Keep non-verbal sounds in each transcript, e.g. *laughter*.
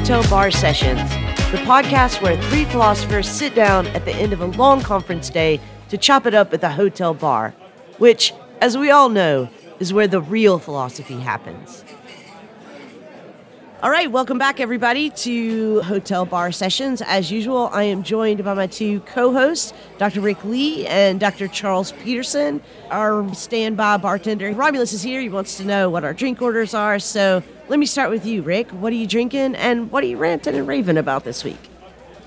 Hotel Bar Sessions, the podcast where three philosophers sit down at the end of a long conference day to chop it up at the hotel bar, which, as we all know, is where the real philosophy happens. All right, welcome back, everybody, to Hotel Bar Sessions. As usual, I am joined by my two co hosts, Dr. Rick Lee and Dr. Charles Peterson. Our standby bartender, Romulus, is here. He wants to know what our drink orders are. So let me start with you, Rick. What are you drinking and what are you ranting and raving about this week?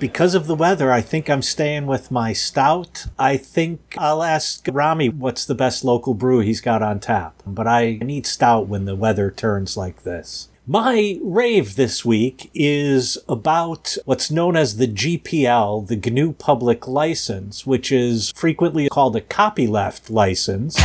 Because of the weather, I think I'm staying with my stout. I think I'll ask Rami what's the best local brew he's got on tap. But I need stout when the weather turns like this. My rave this week is about what's known as the GPL, the GNU Public License, which is frequently called a copyleft license.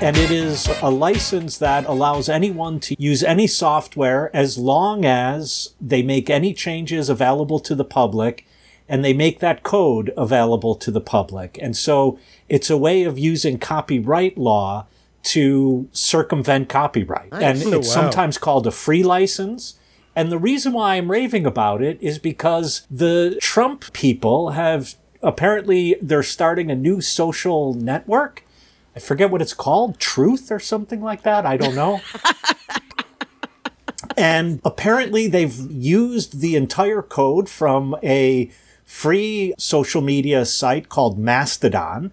And it is a license that allows anyone to use any software as long as they make any changes available to the public and they make that code available to the public. And so it's a way of using copyright law to circumvent copyright. Nice. And oh, it's wow. sometimes called a free license. And the reason why I'm raving about it is because the Trump people have apparently they're starting a new social network. I forget what it's called, Truth or something like that. I don't know. *laughs* and apparently they've used the entire code from a free social media site called Mastodon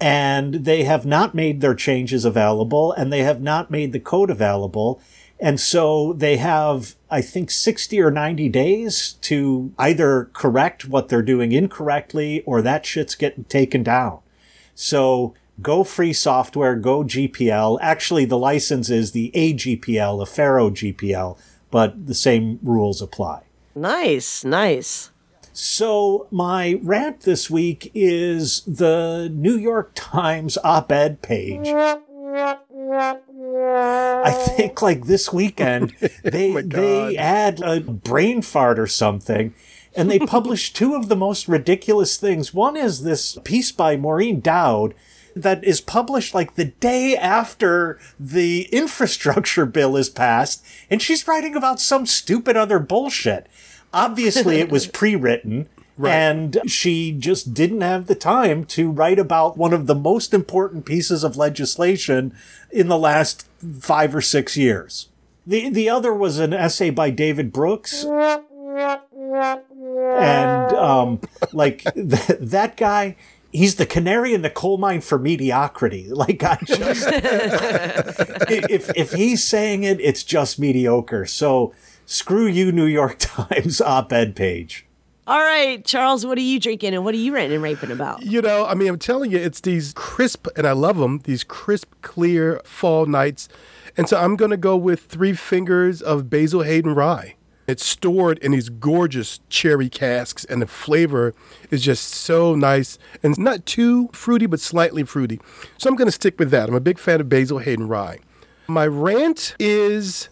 and they have not made their changes available and they have not made the code available. And so they have, I think, 60 or 90 days to either correct what they're doing incorrectly or that shit's getting taken down. So go free software, go GPL. Actually, the license is the AGPL, Affero GPL, but the same rules apply. Nice, nice. So, my rant this week is the New York Times op ed page. I think like this weekend *laughs* oh they oh they add a brain fart or something and they *laughs* publish two of the most ridiculous things. One is this piece by Maureen Dowd that is published like the day after the infrastructure bill is passed and she's writing about some stupid other bullshit. Obviously, it was *laughs* pre written. Right. And she just didn't have the time to write about one of the most important pieces of legislation in the last five or six years. The, the other was an essay by David Brooks. And, um, like, *laughs* th- that guy, he's the canary in the coal mine for mediocrity. *laughs* Like I just, if if he's saying it, it's just mediocre. So Screw you, New York *laughs* Times op ed page. All right, Charles, what are you drinking and what are you ranting and raping about? You know, I mean, I'm telling you, it's these crisp, and I love them, these crisp, clear fall nights. And so I'm going to go with three fingers of Basil Hayden rye. It's stored in these gorgeous cherry casks, and the flavor is just so nice and not too fruity, but slightly fruity. So I'm going to stick with that. I'm a big fan of Basil Hayden rye. My rant is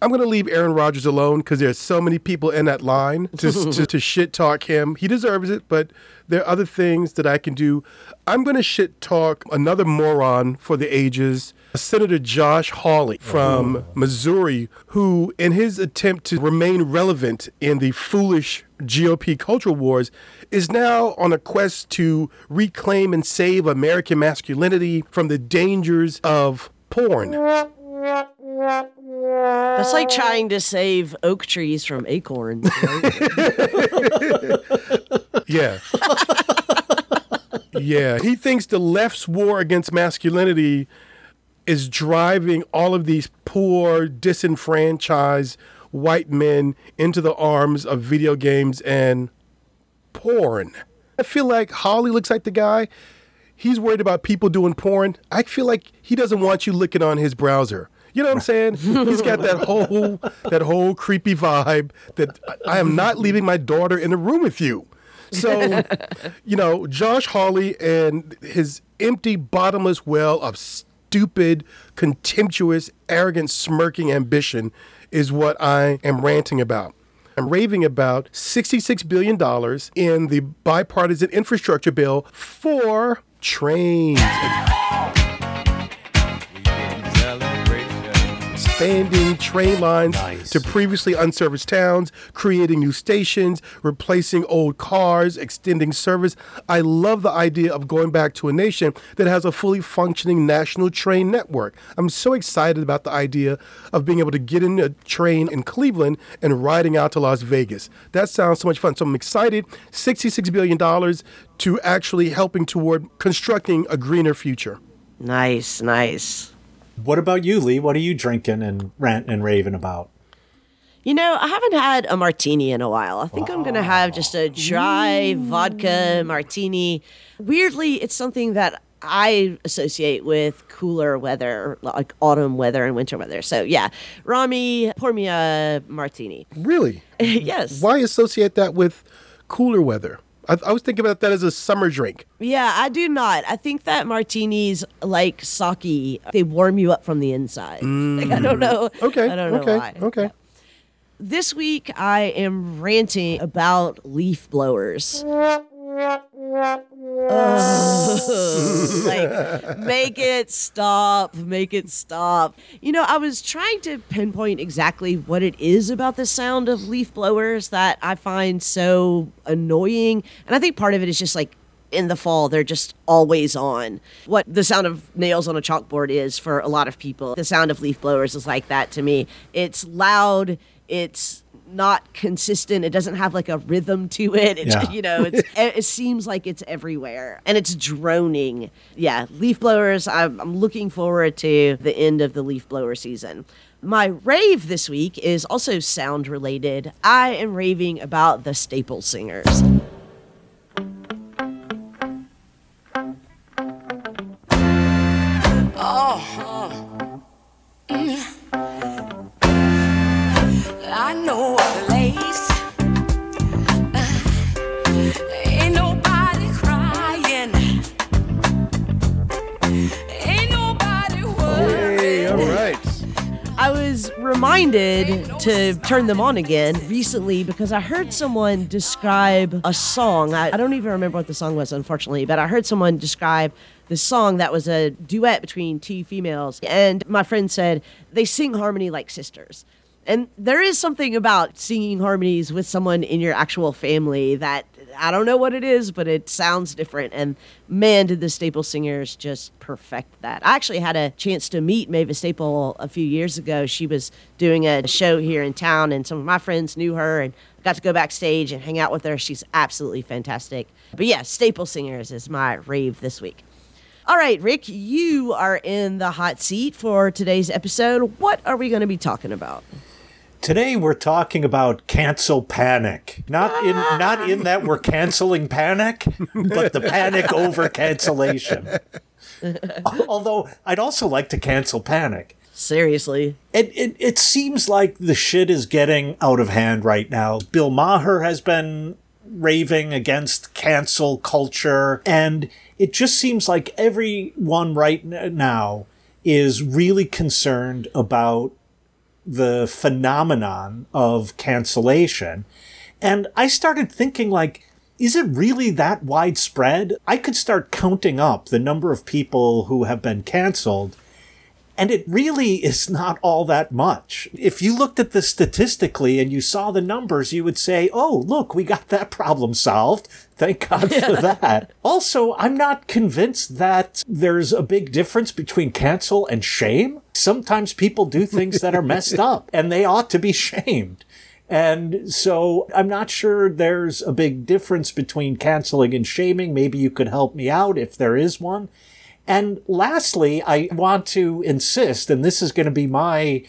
I'm going to leave Aaron Rodgers alone because there's so many people in that line to, to, to, *laughs* shit talk him. He deserves it, but there are other things that I can do. I'm going to shit talk another moron for the ages, Senator Josh Hawley from oh. Missouri, who, in his attempt to remain relevant in the foolish GOP cultural wars, is now on a quest to reclaim and save American masculinity from the dangers of porn. That's like trying to save oak trees from acorns. *laughs* yeah. yeah. He thinks the left's war against masculinity is driving all of these poor, disenfranchised white men into the arms of video games and porn. I feel like Hawley looks like the guy. He's worried about people doing porn. I feel like he doesn't want you looking on his browser. You know what I'm saying? He's got that whole that whole creepy vibe that I am not leaving my daughter in the room with you. So, you know, Josh Hawley and his empty, bottomless well of stupid, contemptuous, arrogant, smirking ambition is what I am ranting about. I'm raving about $66 billion in the bipartisan infrastructure bill for trains. Expanding train lines Nice. to previously unserviced towns, creating new stations, replacing old cars, extending service. I love the idea of going back to a nation that has a fully functioning national train network. I'm so excited about the idea of being able to get in a train in Cleveland and riding out to Las Vegas. That sounds so much fun. So I'm excited. $66 billion to actually helping toward constructing a greener future. Nice, nice. What about you, Leigh? What are you drinking and ranting and raving about? You know, I haven't had a martini in a while. I think I'm going to have just a dry vodka martini. Weirdly, it's something that I associate with cooler weather, like autumn weather and winter weather. So, yeah, Rami, pour me a martini. Really? *laughs* yes. Why associate that with cooler weather? I, I was thinking about that as a summer drink. Yeah, I do not. I think that martinis, like sake, they warm you up from the inside. *laughs* Like, I don't know. Mm. Okay. I don't know okay. why. Okay. This week, I am ranting about leaf blowers. Ugh. like, *laughs* make it stop, make it stop. You know, I was trying to pinpoint exactly what it is about the sound of leaf blowers that I find so annoying. And I think part of it is just like in the fall, they're just always on. What the sound of nails on a chalkboard is for a lot of people, the sound of leaf blowers is like that to me. It's loud, it's not consistent. It doesn't have like a rhythm to it. It's, Yeah. You know, it's, *laughs* it seems like it's everywhere and it's droning. Yeah, leaf blowers. I'm, I'm looking forward to the end of the leaf blower season. My rave this week is also sound related. I am raving about the Staple Singers. I know to turn them on again recently because I heard someone describe a song. I, I don't even remember what the song was, unfortunately, but I heard someone describe the song that was a duet between two females. And my friend said they sing harmony like sisters. And there is something about singing harmonies with someone in your actual family that I don't know what it is, but it sounds different. And man, did the Staple Singers just perfect that. I actually had a chance to meet Mavis Staple a few years ago. She was doing a show here in town, and some of my friends knew her and got to go backstage and hang out with her. She's absolutely fantastic. But yeah, Staple Singers is my rave this week. All right, Rick, you are in the hot seat for today's episode. What are we going to be talking about? Today we're talking about cancel panic. Not in not in that we're canceling panic, but the panic over cancellation. *laughs* Although I'd also like to cancel panic. Seriously. It, it it seems like the shit is getting out of hand right now. Bill Maher has been raving against cancel culture, and it just seems like everyone right now is really concerned about the phenomenon of cancellation. And I started thinking like is it really that widespread? I could start counting up the number of people who have been canceled and it really is not all that much. If you looked at this statistically and you saw the numbers, you would say, oh, look, we got that problem solved. Thank God for *laughs* that. Also, I'm not convinced that there's a big difference between cancel and shame. Sometimes people do things that are messed *laughs* up and they ought to be shamed. And so I'm not sure there's a big difference between canceling and shaming. Maybe you could help me out if there is one. And lastly, I want to insist, and this is going to be my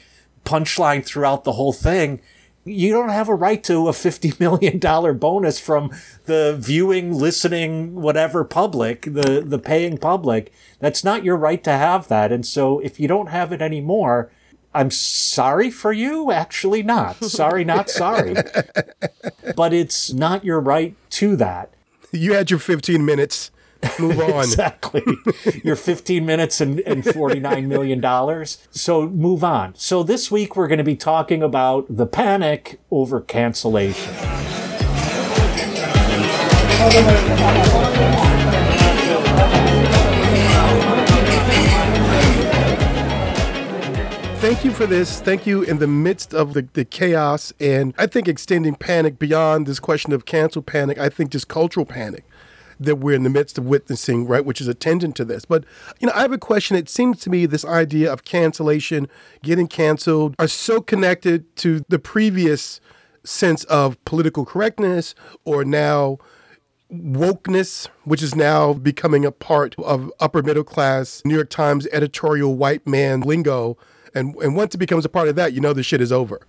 punchline throughout the whole thing. You don't have a right to a $50 *laughs* million bonus from the viewing, listening, whatever public, the, the paying public. That's not your right to have that. And so if you don't have it anymore, I'm sorry for you. Actually, not. Sorry, not *laughs* sorry. but it's not your right to that. You had your 15 minutes. *laughs* Move on. Exactly. You're 15 minutes and, and $49 million. So move on. So this week we're going to be talking about the panic over cancellation. thank you for this. Thank you in the midst of the, the chaos and I think extending panic beyond this question of cancel panic, I think just cultural panic that we're in the midst of witnessing, right, which is attendant to this. But, you know, I have a question. It seems to me this idea of cancellation, getting canceled, are so connected to the previous sense of political correctness or now wokeness, which is now becoming a part of upper middle class New York Times editorial white man lingo. And, and once it becomes a part of that, you know the shit is over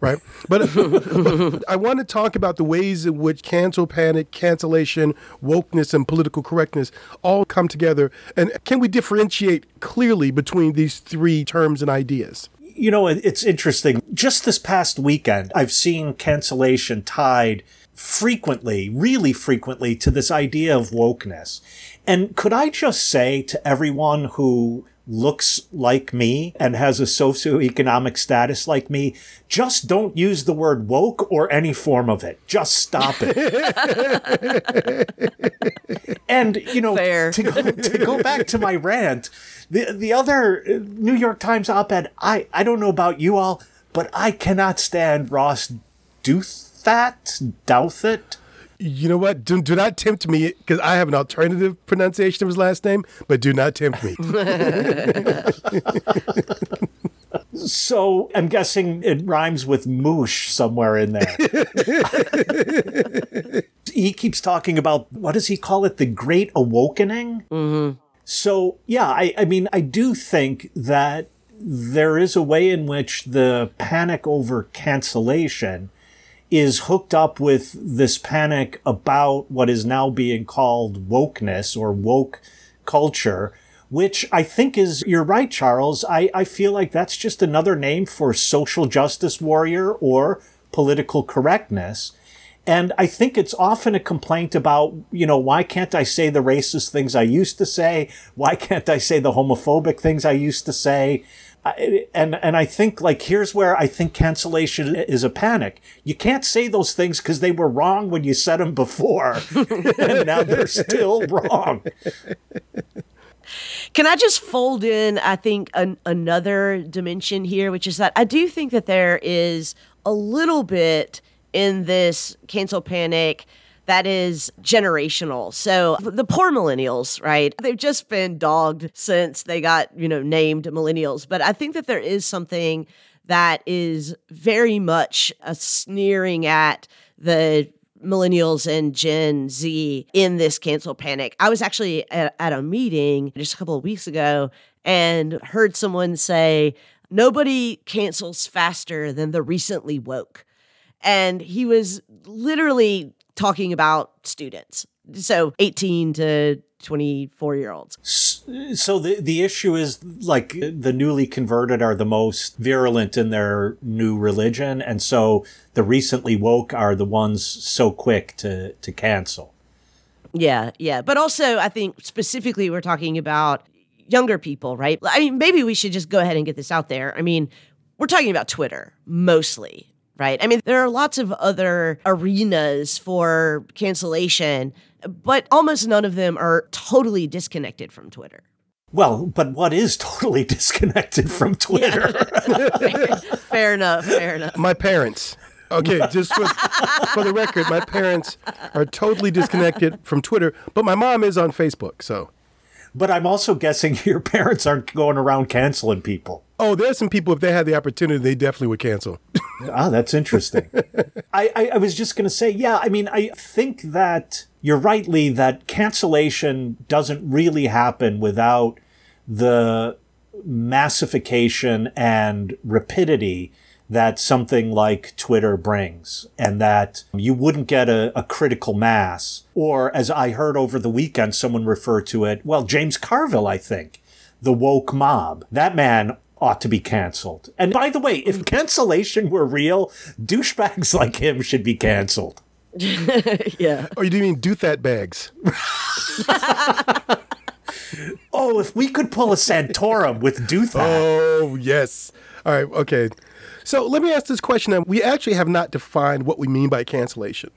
right? But, but, I want to talk about the ways in which cancel panic, cancellation, wokeness, and political correctness all come together. And can we differentiate clearly between these three terms and ideas? You know, it's interesting. Just this past weekend, I've seen cancellation tied frequently, really frequently, to this idea of wokeness. And could I just say to everyone who looks like me and has a socioeconomic status like me, just don't use the word woke or any form of it. Just stop it. *laughs* and, you know, To, go, to go back to my rant, the, the other New York Times op ed, I, I don't know about you all, but I cannot stand Ross Douthat, Douthat you know what? Do, do not tempt me because I have an alternative pronunciation of his last name, but do not tempt me. *laughs* so I'm guessing it rhymes with moosh somewhere in there. *laughs* he keeps talking about what does he call it? The Great Awakening. Mm-hmm. So yeah, I, I mean, I do think that there is a way in which the panic over cancellation is hooked up with this panic about what is now being called wokeness or woke culture, which I think is, you're right, Charles. I, I feel like that's just another name for social justice warrior or political correctness. And I think it's often a complaint about, you know, why can't I say the racist things I used to say? Why can't I say the homophobic things I used to say? And and I think like here's where I think cancellation is a panic. You can't say those things because they were wrong when you said them before, *laughs* and now they're still wrong. Can I just fold in? I think an, another dimension here, which is that I do think that there is a little bit in this cancel panic that is generational. So the poor millennials, right? They've just been dogged since they got, you know, named millennials. But I think that there is something that is very much a sneering at the millennials and Gen Z in this cancel panic. I was actually at, at, a meeting just a couple of weeks ago and heard someone say, Nobody cancels faster than the recently woke. And he was literally talking about students. So 18 to 24 year olds. So the the issue is like the newly converted are the most virulent in their new religion and so the recently woke are the ones so quick to to cancel. Yeah, yeah. But also I think specifically we're talking about younger people, right? I mean maybe we should just go ahead and get this out there. I mean, we're talking about Twitter mostly, right? I mean, there are lots of other arenas for cancellation, but almost none of them are totally disconnected from Twitter. Well, but what is totally *laughs* disconnected from Twitter? Yeah. *laughs* fair, *laughs* fair enough. Fair enough. My parents. Okay, just for, for the record, my parents are totally disconnected from Twitter, but my mom is on Facebook, so. But I'm also guessing your parents aren't going around canceling people. Oh, there's some people, if they had the opportunity, they definitely would cancel. *laughs* ah, that's interesting. *laughs* I, I, I was just going to say, yeah, I mean, I think that you're rightly that cancellation doesn't really happen without the massification and rapidity that something like Twitter brings, and that you wouldn't get a, a, critical mass. Or, as I heard over the weekend, someone refer to it, well, James Carville, I think, the woke mob. That man ought to be canceled. And by the way, if cancellation were real, douchebags *laughs* like him should be canceled. *laughs* yeah. Oh, or do you mean Douthat bags? *laughs* oh, if we could pull a Santorum with do that. Oh, yes. All right, okay. So let me ask this question. We actually have not defined what we mean by cancellation.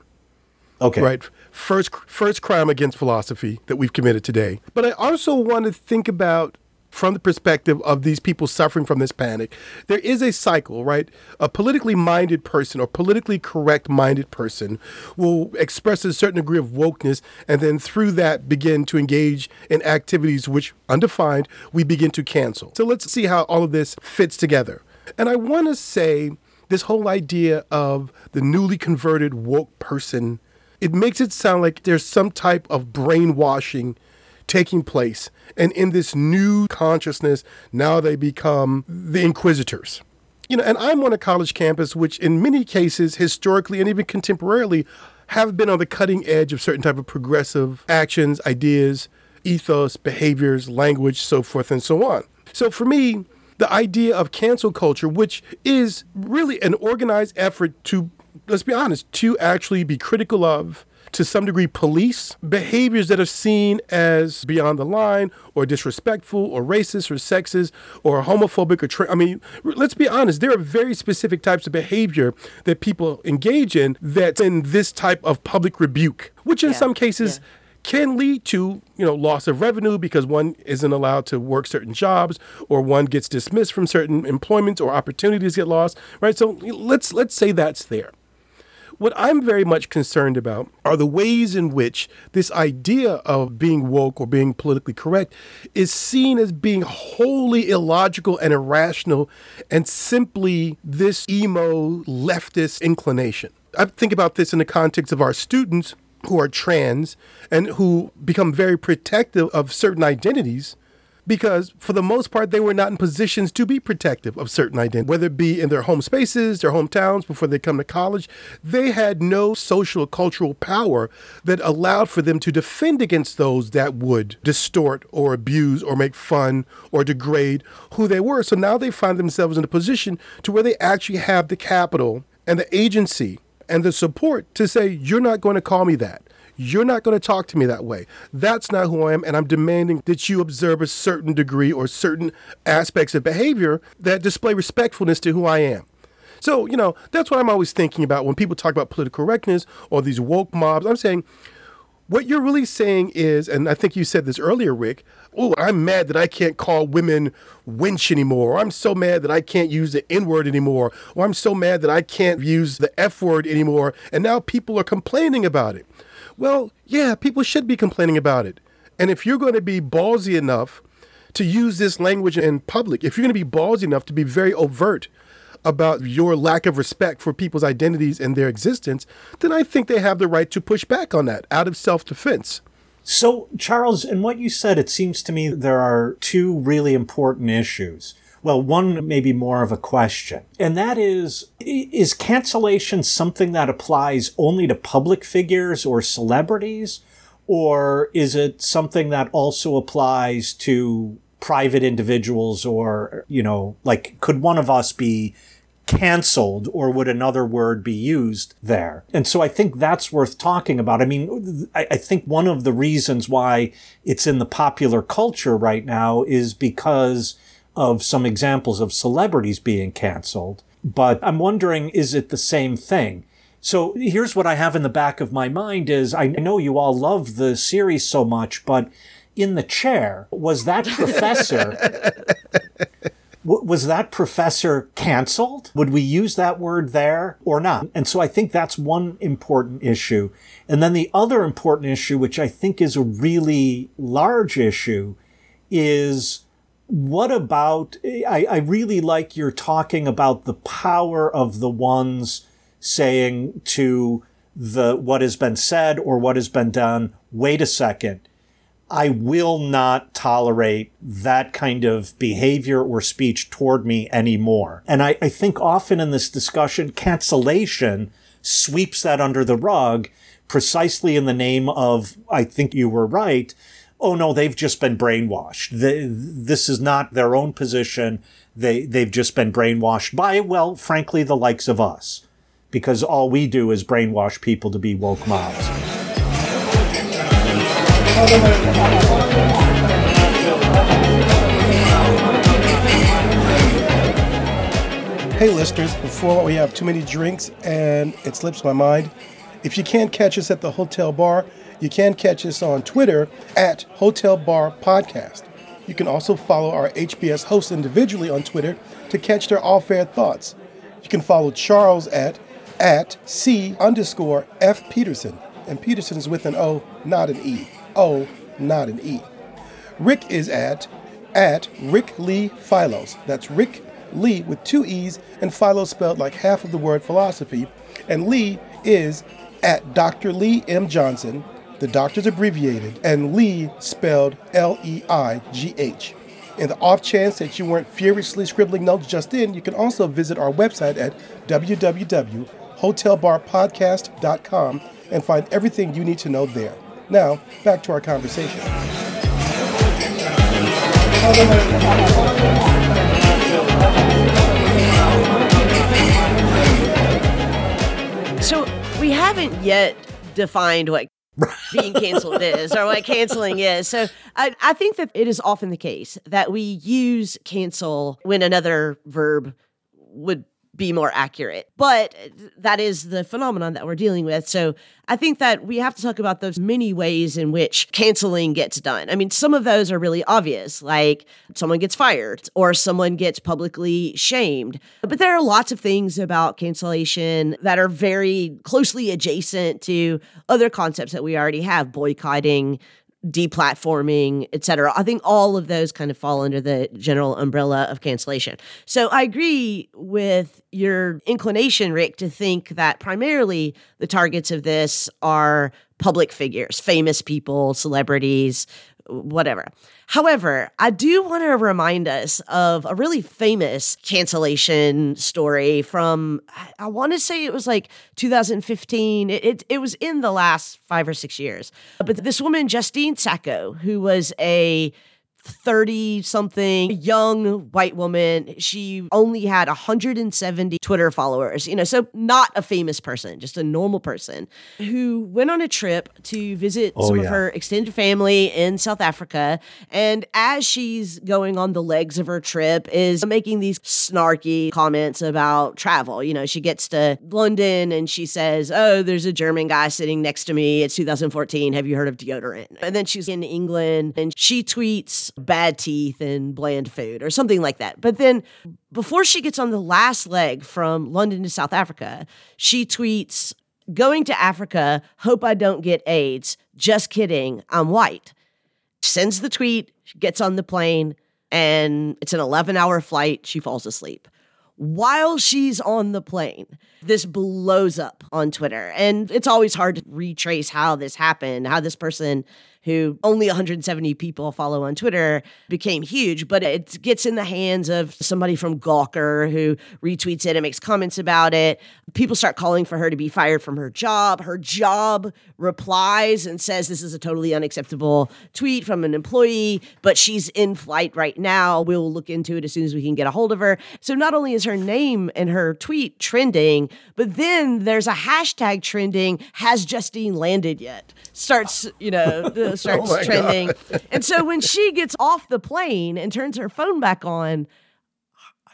Okay. Right. First, first crime against philosophy that we've committed today. But I also want to think about from the perspective of these people suffering from this panic. There is a cycle, right? A politically minded person or politically correct minded person will express a certain degree of wokeness and then through that begin to engage in activities which, undefined, we begin to cancel. So let's see how all of this fits together. And I want to say this whole idea of the newly converted woke person, it makes it sound like there's some type of brainwashing taking place. And in this new consciousness, now they become the inquisitors. You know, and I'm on a college campus, which in many cases, historically and even contemporarily, have been on the cutting edge of certain type of progressive actions, ideas, ethos, behaviors, language, so forth and so on. So for me, the idea of cancel culture, which is really an organized effort to, let's be honest, to actually be critical of, to some degree, police behaviors that are seen as beyond the line or disrespectful or racist or sexist or homophobic or, tra- I mean, let's be honest, there are very specific types of behavior that people engage in that's in this type of public rebuke, which in Yeah, some cases, yeah. can lead to you know loss of revenue because one isn't allowed to work certain jobs or one gets dismissed from certain employments or opportunities get lost right? So let's let's say that's there what I'm very much concerned about are the ways in which this idea of being woke or being politically correct is seen as being wholly illogical and irrational and simply this emo leftist inclination. I think about this in the context of our students who are trans and who become very protective of certain identities because for the most part they were not in positions to be protective of certain identities whether it be in their home spaces their hometowns before they come to college they had no social cultural power that allowed for them to defend against those that would distort or abuse or make fun or degrade who they were so now they find themselves in a position to where they actually have the capital and the agency and the support to say, you're not going to call me that. You're not going to talk to me that way. That's not who I am. And I'm demanding that you observe a certain degree or certain aspects of behavior that display respectfulness to who I am. So, you know, that's what I'm always thinking about when people talk about political correctness or these woke mobs. I'm saying, what you're really saying is, and I think you said this earlier, Rick, oh, I'm mad that I can't call women wench anymore. Or I'm so mad that I can't use the N word anymore. Or I'm so mad that I can't use the F word anymore. And now people are complaining about it. Well, yeah, people should be complaining about it. And if you're going to be ballsy enough to use this language in public, if you're going to be ballsy enough to be very overt about your lack of respect for people's identities and their existence, then I think they have the right to push back on that out of self defense. So, Charles, in what you said, it seems to me there are two really important issues. Well, one may be more of a question, and that is Is cancellation something that applies only to public figures or celebrities? Or is it something that also applies to private individuals or, you know, like could one of us be canceled or would another word be used there? And so I think that's worth talking about. I mean, I, I, think one of the reasons why it's in the popular culture right now is because of some examples of celebrities being canceled. But I'm wondering, is it the same thing? So here's what I have in the back of my mind is I know you all love the series so much, but in the chair was that *laughs* professor was that professor canceled? Would we use that word there or not? And so I think that's one important issue. And then the other important issue, which I think is a really large issue, is what about, I, I really like your talking about the power of the ones saying to the, what has been said or what has been done, wait a second I will not tolerate that kind of behavior or speech toward me anymore. And I, I, think often in this discussion, cancellation sweeps that under the rug precisely in the name of, I think you were right. Oh no, they've just been brainwashed. This is not their own position. They, they've just been brainwashed by, well, frankly, the likes of us. Because all we do is brainwash people to be woke mobs. Hey, listeners, before we have too many drinks and it slips my mind, if you can't catch us at the hotel bar, you can catch us on Twitter at Hotel Bar Podcast. You can also follow our HBS hosts individually on Twitter to catch their off-air thoughts. You can follow Charles at at C underscore F Peterson. And Peterson is with an O, not an E. O, not an E. Rick is at at Rick Lee Philos. That's Rick Lee with two E's and Philos spelled like half of the word philosophy. And Leigh is at Dr. Leigh M. Johnson. The doctor's abbreviated, and Leigh spelled L E I G H. In the off chance that you weren't furiously scribbling notes just in, you can also visit our website at www.hotelbarpodcast.com and find everything you need to know there. Now, back to our conversation. So we haven't yet defined what being canceled is or what canceling is. So I, I think that it is often the case that we use cancel when another verb would be more accurate. But that is the phenomenon that we're dealing with. So I think that we have to talk about those many ways in which canceling gets done. I mean, some of those are really obvious, like someone gets fired or someone gets publicly shamed. But there are lots of things about cancellation that are very closely adjacent to other concepts that we already have boycotting, deplatforming, etc. I think all of those kind of fall under the general umbrella of cancellation. So I agree with your inclination, Rick, to think that primarily the targets of this are public figures, famous people, celebrities, whatever. However, I do want to remind us of a really famous cancellation story from, I want to say it was like 2015. It, it, it was in the last five or six years. But this woman, Justine Sacco, who was a 30 something young white woman. She only had 170 Twitter followers, you know, so not a famous person, just a normal person who went on a trip to visit Oh, some yeah. of her extended family in South Africa. And as she's going on the legs of her trip, is making these snarky comments about travel. You know, she gets to London and she says, Oh, there's a German guy sitting next to me. It's 2014. Have you heard of deodorant? And then she's in England and she tweets bad teeth and bland food or something like that. But then before she gets on the last leg from London to South Africa, she tweets, Going to Africa, hope I don't get AIDS. Just kidding, I'm white. Sends the tweet, gets on the plane, and it's an 11 hour flight. She falls asleep. While she's on the plane, this blows up on Twitter. And it's always hard to retrace how this happened, how this person who only 170 people follow on Twitter became huge, but it gets in the hands of somebody from Gawker who retweets it and makes comments about it. People start calling for her to be fired from her job. Her job replies and says this is a totally unacceptable tweet from an employee, but she's in flight right now. We'll look into it as soon as we can get a hold of her. So not only is her name and her tweet trending, but then there's a hashtag trending, has Justine landed yet? Starts, you know, *laughs* starts oh my trending. *laughs* And so when she gets off the plane and turns her phone back on,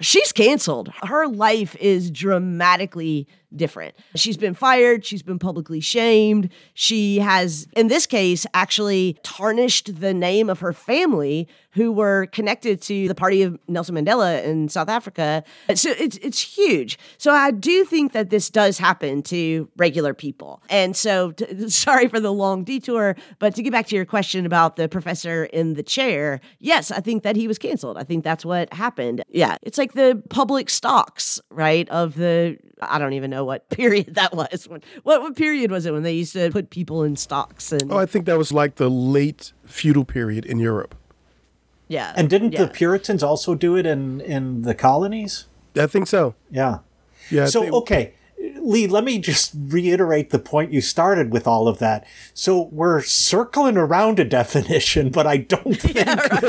she's canceled. Her life is dramatically different. She's been fired. She's been publicly shamed. She has, in this case, actually tarnished the name of her family who were connected to the party of Nelson Mandela in South Africa. So it's, it's huge. So I do think that this does happen to regular people. And so, *laughs* sorry for the long detour, but to get back to your question about the professor in the chair, yes, I think that he was canceled. I think that's what happened. Yeah, it's like the public stocks, right? Of the, I don't even know what *laughs* period that was. When, what, what period was it when they used to put people in stocks? And Oh, I think that was like the late feudal period in Europe. Yeah. And didn't yeah. the Puritans also do it in, in the colonies? I think so. Yeah. Yeah. So, think- okay. Leigh, let me just reiterate the point you started with all of that. So we're circling around a definition, but I don't *laughs* think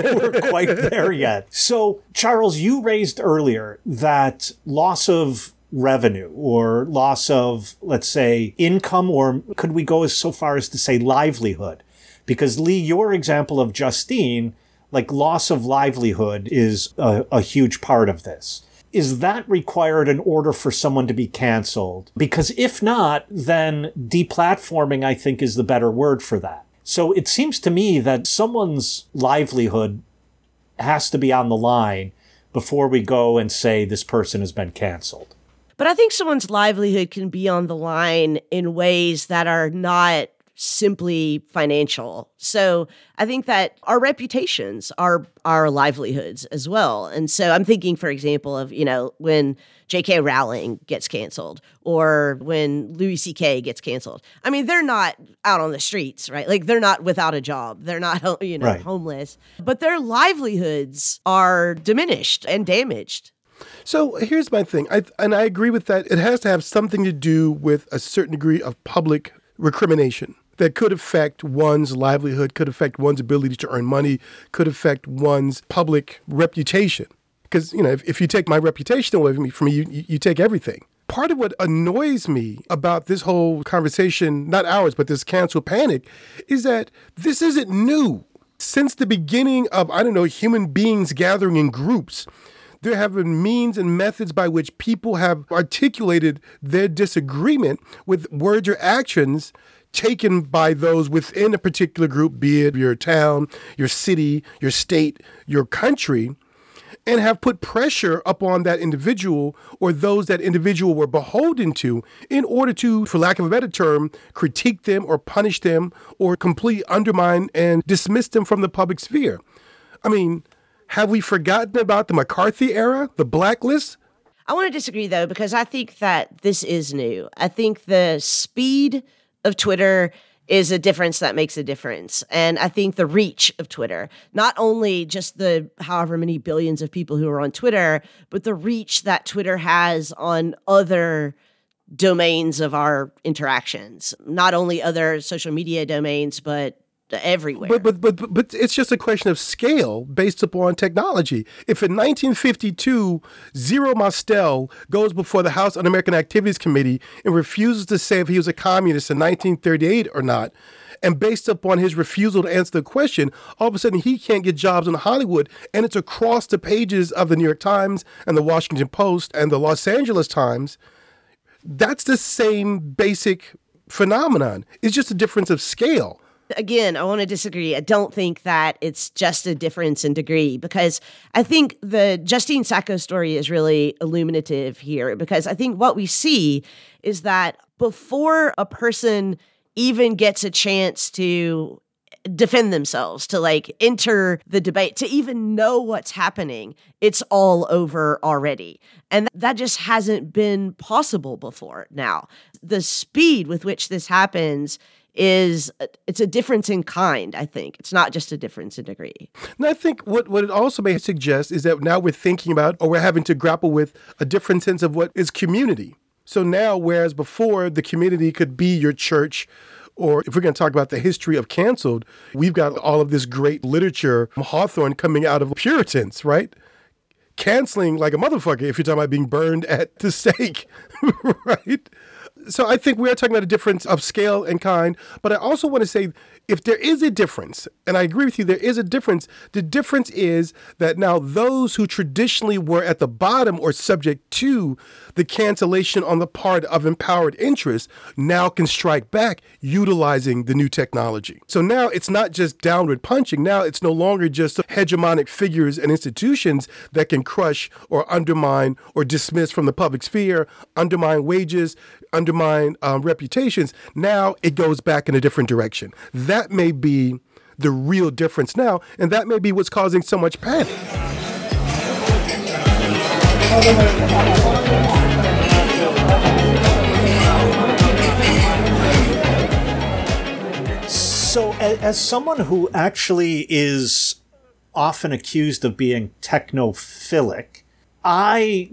we're quite there yet. So, Charles, you raised earlier that loss of revenue or loss of, let's say, income, or could we go as so far as to say livelihood? Because Leigh, your example of Justine, like loss of livelihood is a, a huge part of this. Is that required in order for someone to be canceled? Because if not, then deplatforming, I think, is the better word for that. So it seems to me that someone's livelihood has to be on the line before we go and say this person has been canceled. But I think someone's livelihood can be on the line in ways that are not simply financial. So I think that our reputations are our livelihoods as well. And so I'm thinking, for example, of, you know, when J.K. Rowling gets canceled or when Louis C.K. gets canceled. I mean, they're not out on the streets, right? Like they're not without a job. They're not, *laughs* you know, Right. homeless, but their livelihoods are diminished and damaged. So here's my thing, I, and I agree with that. It has to have something to do with a certain degree of public recrimination that could affect one's livelihood, could affect one's ability to earn money, could affect one's public reputation. Because you know, if, if you take my reputation away from me, from me, you, you you take everything. Part of what annoys me about this whole conversation, not ours, but this cancel panic, is that this isn't new. Since the beginning of, I don't know, human beings gathering in groups, there have been means and methods by which people have articulated their disagreement with words or actions taken by those within a particular group, be it your town, your city, your state, your country, and have put pressure upon that individual or those that individual were beholden to in order to, for lack of a better term, critique them or punish them or completely undermine and dismiss them from the public sphere. I mean, have we forgotten about the McCarthy era, the blacklist? I want to disagree though, because I think that this is new. I think the speed of Twitter is a difference that makes a difference. And I think the reach of Twitter, not only just the however many billions of people who are on Twitter, but the reach that Twitter has on other domains of our interactions, not only other social media domains, but everywhere. But, but but but but it's just a question of scale based upon technology. If in 1952 Zero Mostel goes before the House Un-American Activities Committee and refuses to say if he was a communist in 1938 or not, and based upon his refusal to answer the question, all of a sudden he can't get jobs in Hollywood, and it's across the pages of the New York Times and the Washington Post and the Los Angeles Times. That's the same basic phenomenon. It's just a difference of scale. Again, I want to disagree. I don't think that it's just a difference in degree because I think the Justine Sacco story is really illuminative here because I think what we see is that before a person even gets a chance to defend themselves, to like enter the debate, to even know what's happening, it's all over already. And that just hasn't been possible before now. The speed with which this happens is uh, it's a difference in kind, I think. It's not just a difference in degree. And I think what, what it also may suggest is that now we're thinking about or we're having to grapple with a different sense of what is community. So now, whereas before the community could be your church, or if we're going to talk about the history of canceled, we've got all of this great literature, Hawthorne coming out of Puritans, right? Canceling like a motherfucker if you're talking about being burned at the stake, *laughs* right? So I think we're talking about a difference of scale and kind, but I also want to say if there is a difference, and I agree with you, there is a difference. The difference is that now those who traditionally were at the bottom or subject to the cancellation on the part of empowered interests now can strike back utilizing the new technology. So now it's not just downward punching. Now it's no longer just hegemonic figures and institutions that can crush or undermine or dismiss from the public sphere, undermine wages, undermine um, reputations. Now it goes back in a different direction. That may be the real difference now, and that may be what's causing so much panic. So, as, someone who actually is often accused of being technophilic, I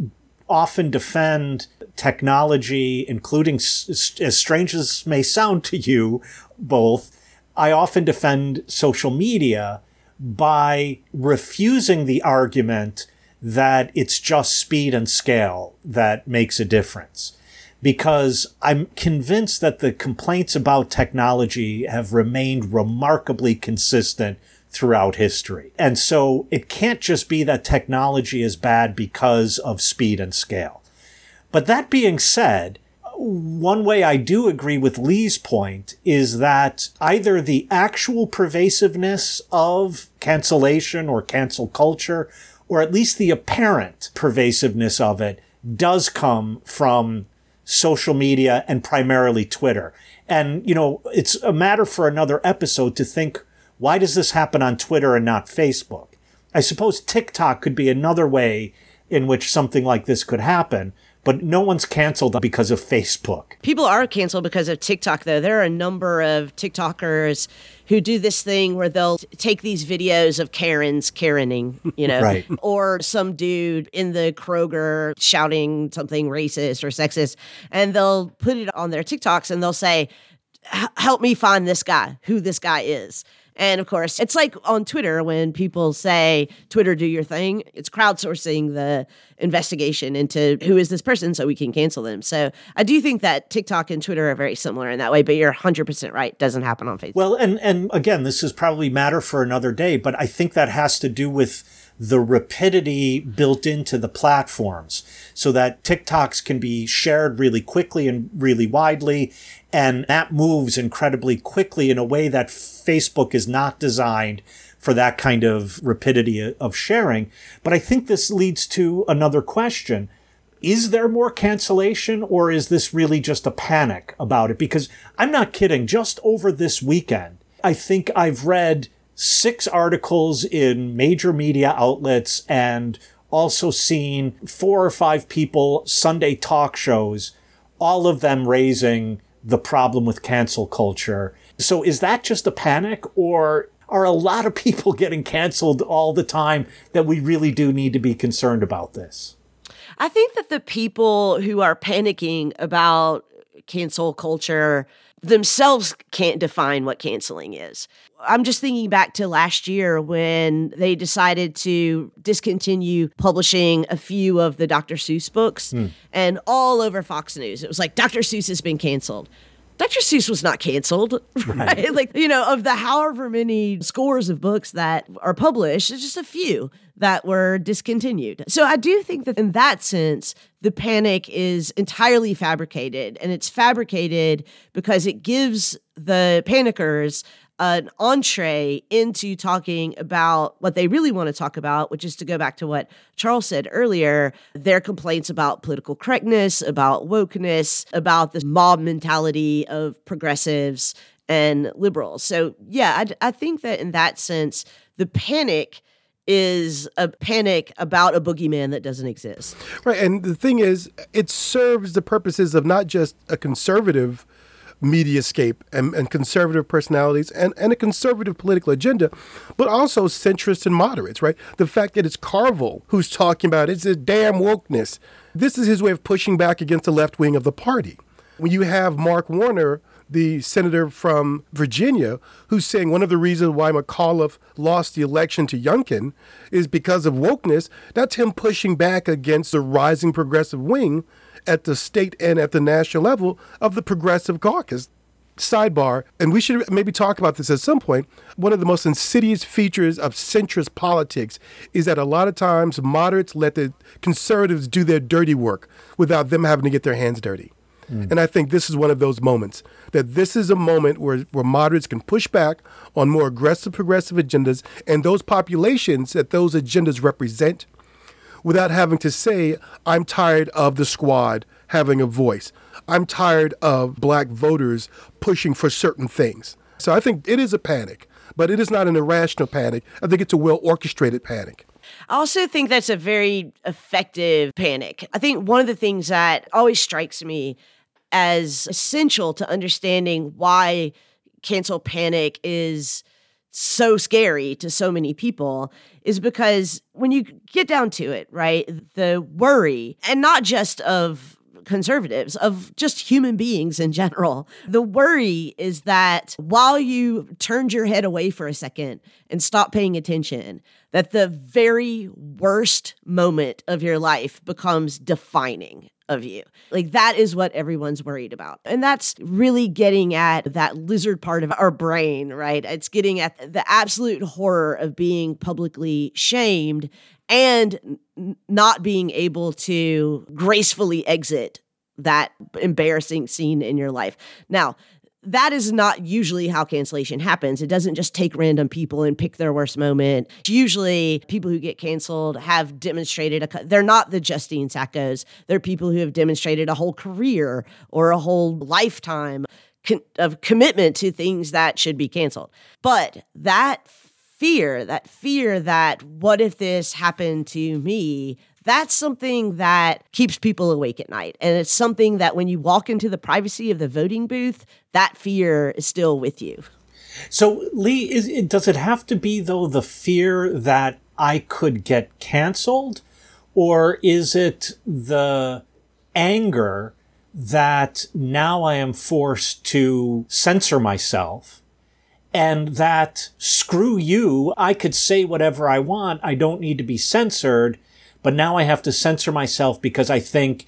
often defend technology, including, as strange as may sound to you both, I often defend social media by refusing the argument that it's just speed and scale that makes a difference. Because I'm convinced that the complaints about technology have remained remarkably consistent throughout history. And so it can't just be that technology is bad because of speed and scale. But that being said, one way I do agree with Leigh's point is that either the actual pervasiveness of cancellation or cancel culture, or at least the apparent pervasiveness of it, does come from social media and primarily Twitter. And, you know, it's a matter for another episode to think, why does this happen on Twitter and not Facebook? I suppose TikTok could be another way in which something like this could happen but no one's canceled because of Facebook. People are canceled because of TikTok, though. There are a number of TikTokers who do this thing where they'll take these videos of Karens Karening, you know, right. or some dude in the Kroger shouting something racist or sexist, and they'll put it on their TikToks and they'll say, help me find this guy, who this guy is. And of course, it's like on Twitter when people say, Twitter, do your thing. It's crowdsourcing the investigation into who is this person so we can cancel them. So I do think that TikTok and Twitter are very similar in that way, but you're 100% right. doesn't happen on Facebook. Well, and, and again, this is probably matter for another day, but I think that has to do with the rapidity built into the platforms so that TikToks can be shared really quickly and really widely. And that moves incredibly quickly in a way that Facebook is not designed for that kind of rapidity of sharing. But I think this leads to another question. Is there more cancellation or is this really just a panic about it? Because I'm not kidding. Just over this weekend, I think I've read six articles in major media outlets and also seen four or five people Sunday talk shows, all of them raising the problem with cancel culture. So is that just a panic or are a lot of people *laughs* getting canceled all the time that we really do need to be concerned about this? I think that the people who are panicking about cancel culture themselves can't define what canceling is. I'm just thinking back to last year when they decided to discontinue publishing a few of the Dr. Seuss books mm. and all over Fox News. It was like, Dr. Seuss has been canceled. Dr. Seuss was not canceled, *laughs* right? right? *laughs* Like, you know, of the however many scores of books that are published, it's just a few that were discontinued. So I do think that in that sense, the panic is entirely fabricated. And it's fabricated because it gives the panickers an entree into talking about what they really want to talk about, which is to go back to what Charles said earlier their complaints about political correctness, about wokeness, about this mob mentality of progressives and liberals. So, yeah, I, I think that in that sense, the panic is a panic about a boogeyman that doesn't exist. Right. And the thing is, it serves the purposes of not just a conservative mediascape and, and conservative personalities and, and a conservative political agenda, but also centrists and moderates, right? The fact that it's Carville who's talking about it's a damn wokeness. This is his way of pushing back against the left wing of the party. When you have Mark Warner, the senator from Virginia, who's saying one of the reasons why McAuliffe lost the election to Youngkin is because of wokeness, that's him pushing back against the rising progressive wing at the state and at the national level of the Progressive Caucus. Sidebar, and we should maybe talk about this at some point. One of the most insidious features of centrist politics is that a lot of times moderates let the conservatives do their dirty work without them having to get their hands dirty. Mm. And I think this is one of those moments that this is a moment where, where moderates can push back on more aggressive progressive agendas and those populations that those agendas represent without having to say, I'm tired of the squad having a voice. I'm tired of black voters pushing for certain things. So I think it is a panic, but it is not an irrational panic. I think it's a well orchestrated panic. I also think that's a very effective panic. I think one of the things that always strikes me as essential to understanding why cancel panic is so scary to so many people is because when you get down to it, right, the worry, and not just of conservatives, of just human beings in general, the worry is that while you turned your head away for a second and stopped paying attention, that the very worst moment of your life becomes defining of you. Like that is what everyone's worried about. And that's really getting at that lizard part of our brain, right? It's getting at the absolute horror of being publicly shamed and not being able to gracefully exit that embarrassing scene in your life. Now, that is not usually how cancellation happens. It doesn't just take random people and pick their worst moment. Usually, people who get canceled have demonstrated a. They're not the Justine Saccos. They're people who have demonstrated a whole career or a whole lifetime of commitment to things that should be canceled. But that fear, that fear that what if this happened to me? That's something that keeps people awake at night. And it's something that when you walk into the privacy of the voting booth, that fear is still with you. So, Leigh, is, does it have to be, though, the fear that I could get canceled? Or is it the anger that now I am forced to censor myself and that screw you, I could say whatever I want. I don't need to be censored, but now I have to censor myself because I think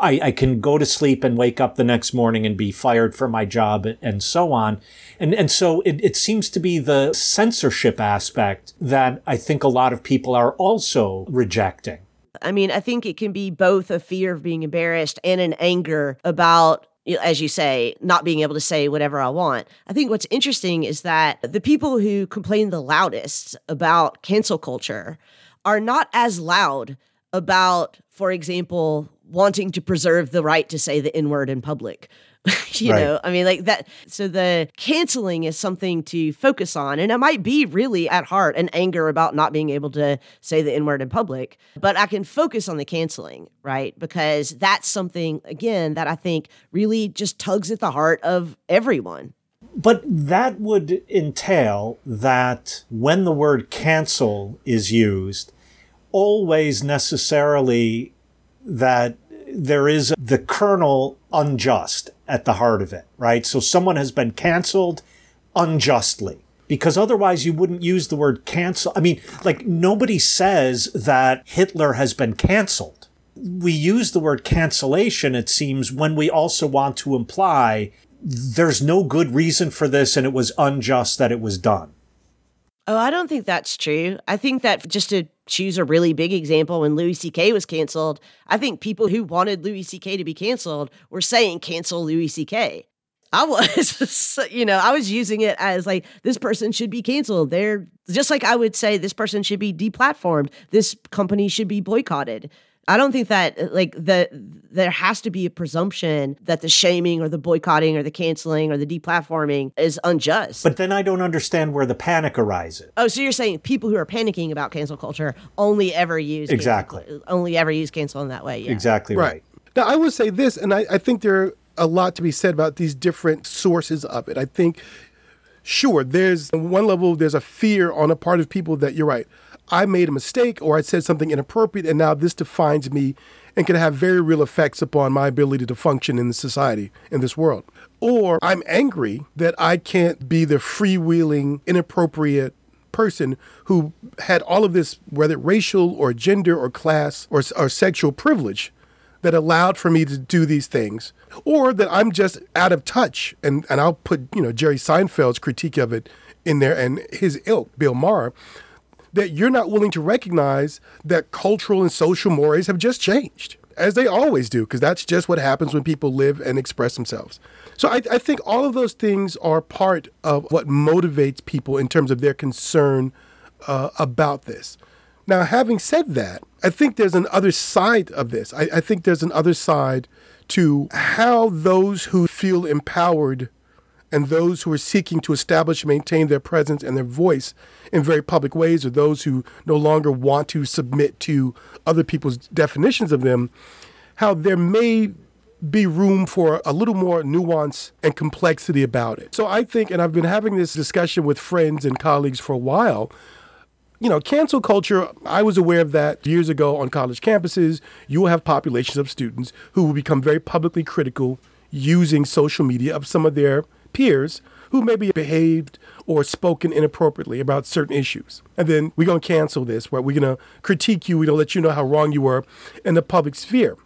I, I, can go to sleep and wake up the next morning and be fired from my job and so on. And, and so it, it seems to be the censorship aspect that I think a lot of people are also rejecting. I mean, I think it can be both a fear of being embarrassed and an anger about as you say, not being able to say whatever I want. I think what's interesting is that the people who complain the loudest about cancel culture are not as loud about, for example, wanting to preserve the right to say the N word in public *laughs* you right. know, I mean, like that. So the canceling is something to focus on. And it might be really at heart an anger about not being able to say the N word in public, but I can focus on the canceling, right? Because that's something, again, that I think really just tugs at the heart of everyone. But that would entail that when the word cancel is used, always necessarily that there is the kernel unjust at the heart of it, right? So someone has been canceled unjustly because otherwise you wouldn't use the word cancel. I mean, like nobody says that Hitler has been canceled. We use the word cancellation, it seems, when we also want to imply there's no good reason for this and it was unjust that it was done. Oh, I don't think that's true. I think that just to choose a really big example, when Louis C.K. was canceled, I think people who wanted Louis C.K. to be canceled were saying cancel Louis C.K. I was, *laughs* you know, I was using it as like this person should be canceled. They're just like I would say this person should be deplatformed. This company should be boycotted. I don't think that uh, like the there has to be a presumption that the shaming or the boycotting or the canceling or the deplatforming is unjust. But then I don't understand where the panic arises. Oh, so you're saying people who are panicking about cancel culture only ever use exactly cancel, only ever use cancel in that way? Yeah. Exactly right. right. Now I would say this, and I, I think there are a lot to be said about these different sources of it. I think sure, there's one level, there's a fear on a part of people that you're right. I made a mistake or I said something inappropriate, and now this defines me and can have very real effects upon my ability to function in society, in this world. Or I'm angry that I can't be the freewheeling, inappropriate person who had all of this, whether racial or gender or class or, or sexual privilege, that allowed for me to do these things, or that I'm just out of touch. And, and I'll put, you know, Jerry Seinfeld's critique of it in there and his ilk, Bill Maher, that you're not willing to recognize that cultural and social mores have just changed, as they always do, because that's just what happens when people live and express themselves. So I, I, think all of those things are part of what motivates people in terms of their concern uh, about this. Now, having said that, I think there's an other side of this. I, I think there's an other side to how those who feel empowered and those who are seeking to establish and maintain their presence and their voice in very public ways, or those who no longer want to submit to other people's definitions of them, how there may be room for a little more nuance and complexity about it. So I think, and I've been having this discussion with friends and colleagues for a while. You know, cancel culture, I was aware of that years ago on college campuses. You will have populations of students who will become very publicly critical using social media of some of their peers who maybe behaved or spoken inappropriately about certain issues. And then we're going to cancel this, right? We're going to critique you. We're going to let you know how wrong you were in the public sphere.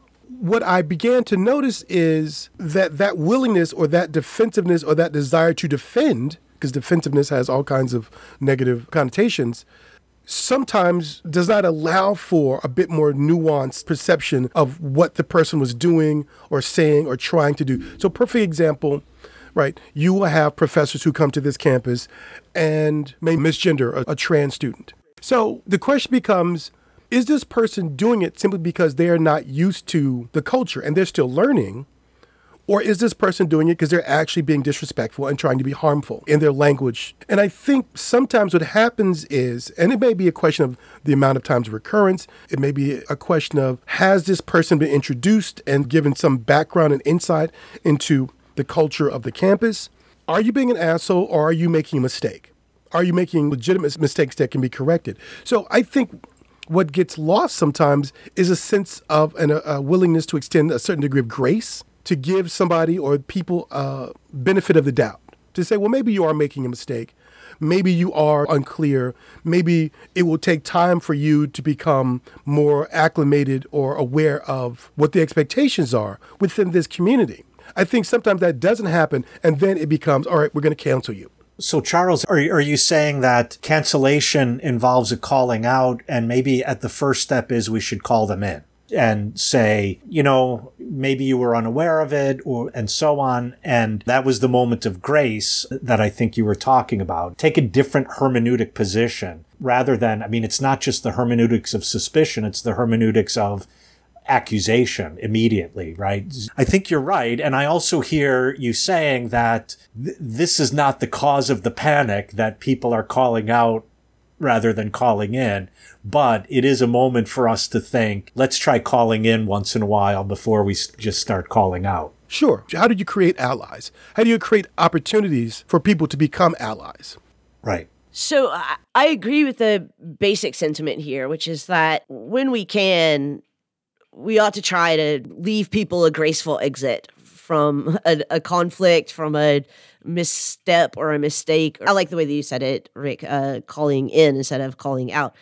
What I began to notice is that that willingness or that defensiveness or that desire to defend, because defensiveness has all kinds of negative connotations, sometimes does not allow for a bit more nuanced perception of what the person was doing or saying or trying to do. So, perfect example, right? You will have professors who come to this campus and may misgender a, a trans student. So the question becomes is this person doing it simply because they are not used to the culture and they're still learning? Or is this person doing it because they're actually being disrespectful and trying to be harmful in their language? And I think sometimes what happens is, and it may be a question of the amount of times of recurrence, it may be a question of has this person been introduced and given some background and insight into the culture of the campus? Are you being an asshole or are you making a mistake? Are you making legitimate mistakes that can be corrected? So I think what gets lost sometimes is a sense of an, a willingness to extend a certain degree of grace to give somebody or people a benefit of the doubt to say, well, maybe you are making a mistake. Maybe you are unclear. Maybe it will take time for you to become more acclimated or aware of what the expectations are within this community. I think sometimes that doesn't happen, and then it becomes, all right, we're going to cancel you. So, Charles, are, are you saying that cancellation involves a calling out, and maybe at the first step is we should call them in and say, you know, maybe you were unaware of it, or and so on, and that was the moment of grace that I think you were talking about. Take a different hermeneutic position rather than, I mean, it's not just the hermeneutics of suspicion; it's the hermeneutics of accusation immediately, right? I think you're right. And I also hear you saying that th- this is not the cause of the panic that people are calling out rather than calling in. But it is a moment for us to think, let's try calling in once in a while before we just start calling out. Sure. How do you create allies? How do you create opportunities for people to become allies? Right. So I agree with the basic sentiment here, which is that when we can, we ought to try to leave people a graceful exit from a, a, conflict, from a misstep or a mistake. I like the way that you said it, Rick, uh, calling in instead of calling out.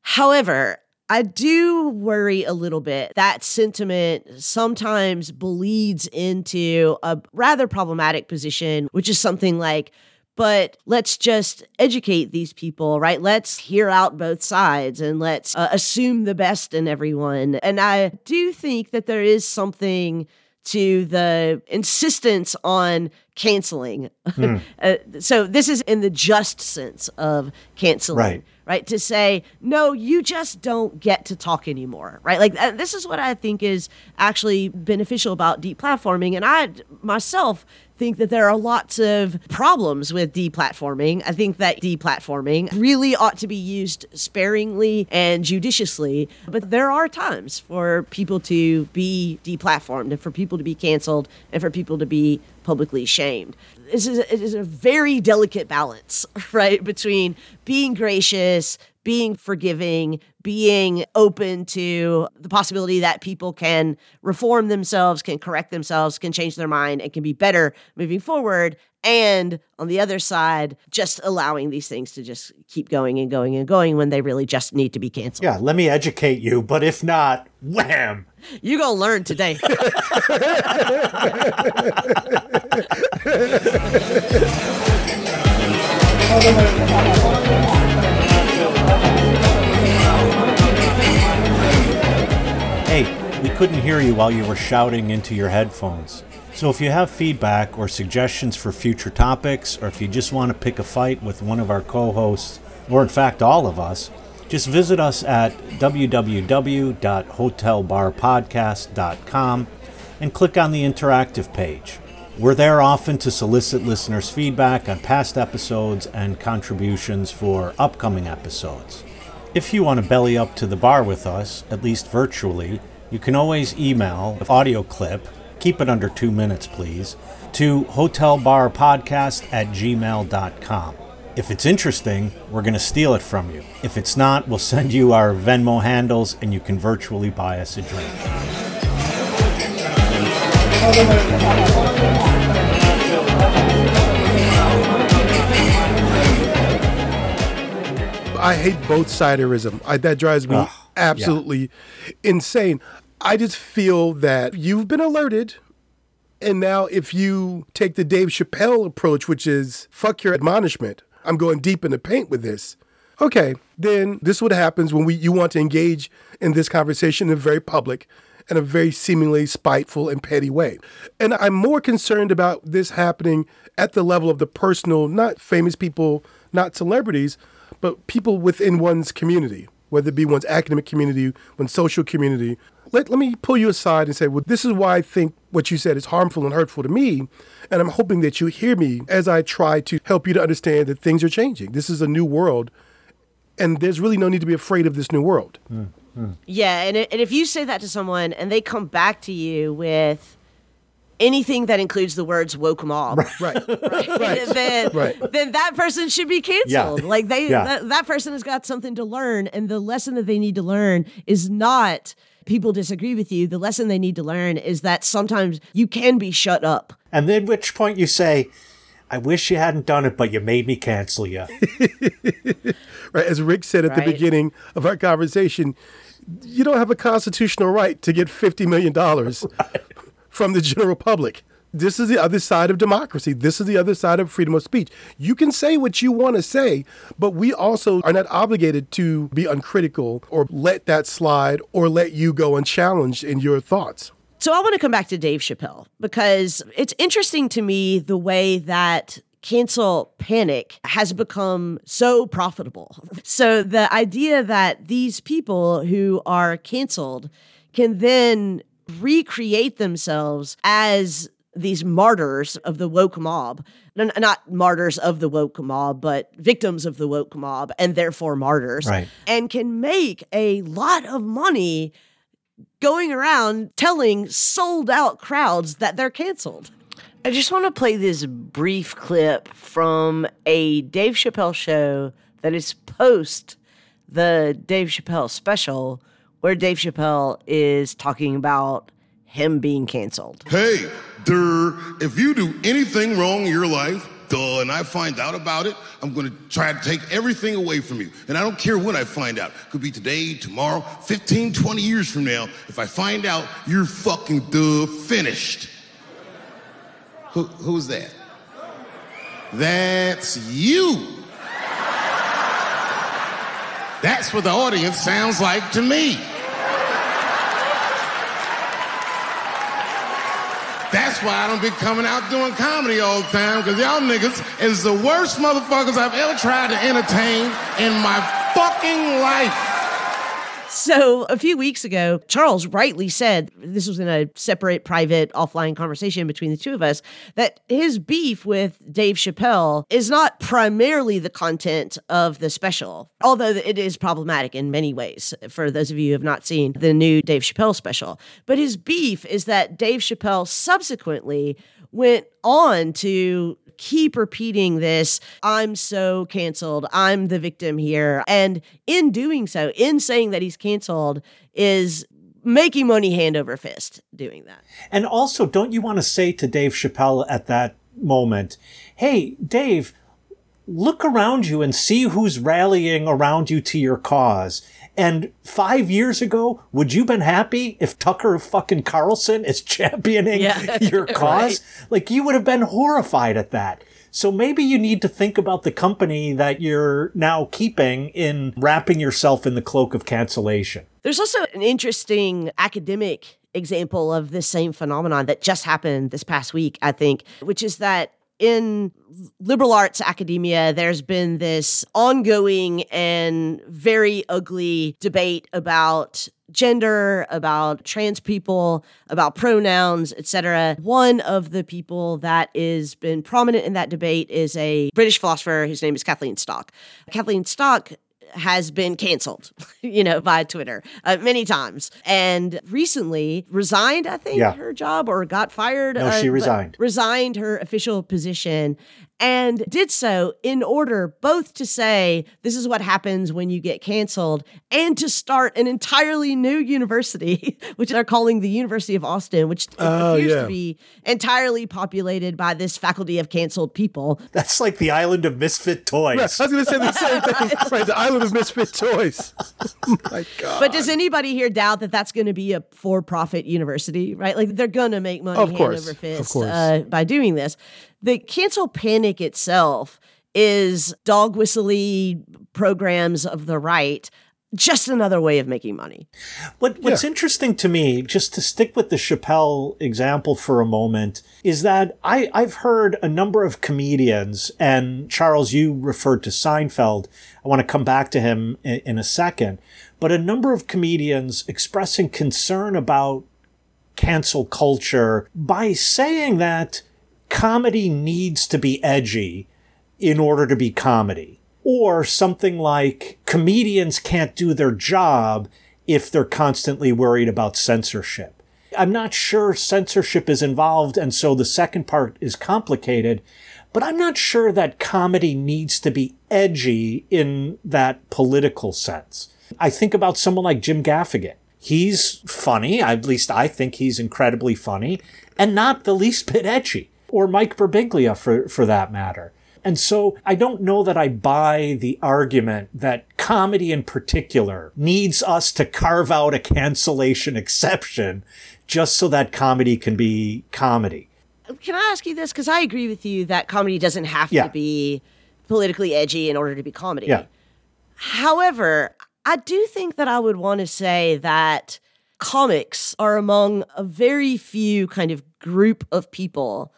However, I do worry a little bit that sentiment sometimes bleeds into a rather problematic position, which is something like, but let's just educate these people, right? Let's hear out both sides and let's uh, assume the best in everyone. And I do think that there is something to the insistence on canceling. Mm. *laughs* uh, so this is in the just sense of canceling. Right right? To say, no, you just don't get to talk anymore, right? Like, uh, this is what I think is actually beneficial about deplatforming. And I myself think that there are lots of problems with deplatforming. I think that deplatforming really ought to be used sparingly and judiciously. But there are times for people to be deplatformed and for people to be canceled and for people to be publicly shamed. This is it is a very delicate balance, *laughs* right, between being gracious, being forgiving, being open to the possibility that people can reform themselves, can correct themselves, can change their mind, and can be better moving forward. And on the other side, just allowing these things to just keep going and going and going when they really just need to be canceled. Yeah, let me educate you, but if not, wham! You gonna learn today. *laughs* *laughs* Hey, we couldn't hear you while you were shouting into your headphones. So if you have feedback or suggestions for future topics, or if you just want to pick a fight with one of our co hosts, or in fact all of us, just visit us at www.hotelbarpodcast.com and click on the interactive page. We're there often to solicit listeners' feedback on past episodes and contributions for upcoming episodes. If you want to belly up to the bar with us, at least virtually, you can always email an audio clip, keep it under two minutes please, to hotelbarpodcast at gmail.com. If it's interesting, we're going to steal it from you. If it's not, we'll send you our Venmo handles and you can virtually buy us a drink. I hate both siderism. I, that drives me absolutely yeah. insane. I just feel that you've been alerted. And now, if you take the Dave Chappelle approach, which is fuck your admonishment, I'm going deep in the paint with this. Okay, then this is what happens when we you want to engage in this conversation in a very public in a very seemingly spiteful and petty way. And I'm more concerned about this happening at the level of the personal, not famous people, not celebrities, but people within one's community, whether it be one's academic community, one's social community. Let, let me pull you aside and say, well, this is why I think what you said is harmful and hurtful to me. And I'm hoping that you hear me as I try to help you to understand that things are changing. This is a new world and there's really no need to be afraid of this new world. Mm, mm. Yeah, and, it, and if you say that to someone and they come back to you with anything that includes the words woke mob, *laughs* Right. right. then, Right. then that person should be canceled. Yeah. Like they Yeah. that, that person has got something to learn and the lesson that they need to learn is not people disagree with you. The lesson they need to learn is that sometimes you can be shut up. And then which point you say, I wish you hadn't done it, but you made me cancel you. *laughs* right. As Rick said at the beginning of our conversation, you don't have a constitutional right to get $50 million *laughs* from the *laughs* general public. This is the other side of democracy. This is the other side of freedom of speech. You can say what you want to say, but we also are not obligated to be uncritical or let that slide or let you go unchallenged in your thoughts. So I want to come back to Dave Chappelle because it's interesting to me the way that cancel panic has become so profitable. So the idea that these people who are canceled can then recreate themselves as these martyrs of the woke mob. N- Not martyrs of the woke mob, but victims of the woke mob and therefore martyrs. Right. And can make a lot of money going around telling sold out crowds that they're canceled. I just want to play this brief clip from a Dave Chappelle show that is post the Dave Chappelle special, where Dave Chappelle is talking about him being canceled. Hey, if you do anything wrong in your life, duh, and I find out about it, I'm gonna try to take everything away from you. And I don't care when I find out. Could be today, tomorrow, 15, 20 years from now. If I find out, you're fucking duh finished. Who, who's that? That's you. That's what the audience sounds like to me. That's why I don't be coming out doing comedy all the time, because y'all niggas is the worst motherfuckers I've ever tried to entertain in my fucking life. So, a few weeks ago, Charles rightly said this was in a separate, private, offline conversation between the two of us that his beef with Dave Chappelle is not primarily the content of the special, although it is problematic in many ways for those of you who have not seen the new Dave Chappelle special. But his beef is that Dave Chappelle subsequently went on to keep repeating this I'm so canceled. I'm the victim here. And in doing so, in saying that he's canceled, is making money hand over fist doing that. And also, don't you want to say to Dave Chappelle at that moment, hey, Dave, look around you and see who's rallying around you to your cause. And five years ago, would you been happy if Tucker fucking Carlson is *laughs* championing Yeah, *laughs* your cause? Like you would have been horrified at that. So maybe you need to think about the company that you're now keeping in wrapping yourself in the cloak of cancellation. There's also an interesting academic example of this same phenomenon that just happened this past week, I think, which is that in liberal arts academia, there's been this ongoing and very ugly debate about gender, about trans people, about pronouns, etc. One of the people that has been prominent in that debate is a British philosopher whose name is Kathleen Stock. Kathleen Stock has been canceled, *laughs* you know, by Twitter uh, many times, and recently resigned. I think Yeah. her job or got fired. No, she resigned. Resigned her official position. And did so in order both to say this is what happens when you get canceled and to start an entirely new university, *laughs* which they're calling the University of Austin, which Oh, appears yeah. to be entirely populated by this faculty of canceled people. That's like the island of misfit toys. I was going to say the same thing. *laughs* right, the island of misfit toys. *laughs* My God. But does anybody here doubt that that's going to be a for-profit university, right? Like they're going to make money Of hand course, over of fist course. Uh, by doing this. The cancel panic itself is dog whistly programs of the right just another way of making money. What, what's interesting to me, just to stick with the Chappelle example for a moment, is that I, I've heard a number of comedians, and Charles, you referred to Seinfeld. I want to come back to him in, in a second, but a number of comedians expressing concern about cancel culture by saying that comedy needs to be edgy in order to be comedy or something like comedians can't do their job if they're constantly worried about censorship. I'm not sure censorship is involved, and so the second part is complicated, but I'm not sure that comedy needs to be edgy in that political sense. I think about someone like Jim Gaffigan. He's funny, at least I think he's incredibly funny, and not the least bit edgy. Or Mike Birbiglia, for, for that matter. And so I don't know that I buy the argument that comedy in particular needs us to carve out a cancellation exception just so that comedy can be comedy. Can I ask you this? Because I agree with you that comedy doesn't have Yeah. to be politically edgy in order to be comedy. Yeah. However, I do think that I would want to say that comics are among a very few kind of group of people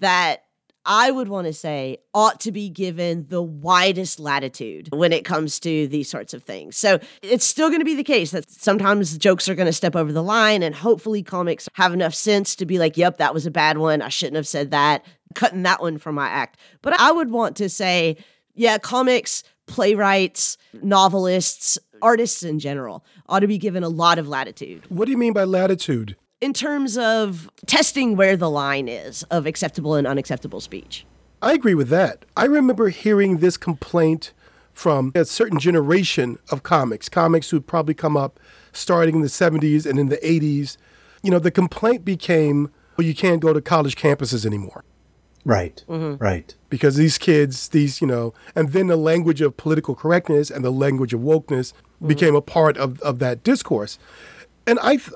that I would want to say ought to be given the widest latitude when it comes to these sorts of things. So it's still going to be the case that sometimes jokes are going to step over the line, and hopefully comics have enough sense to be like, yep, that was a bad one. I shouldn't have said that, cutting that one from my act. But I would want to say, yeah, comics, playwrights, novelists, artists in general ought to be given a lot of latitude What do you mean by latitude? In terms of testing where the line is of acceptable and unacceptable speech. I agree with that. I remember hearing this complaint from a certain generation of comics, comics who'd probably come up starting in the 70s and in the 80s. You know, the complaint became, well, you can't go to college campuses anymore Right. Mm-hmm. Right. because these kids, these, you know, and then the language of political correctness and the language of wokeness became a part of, of that discourse. And I, th-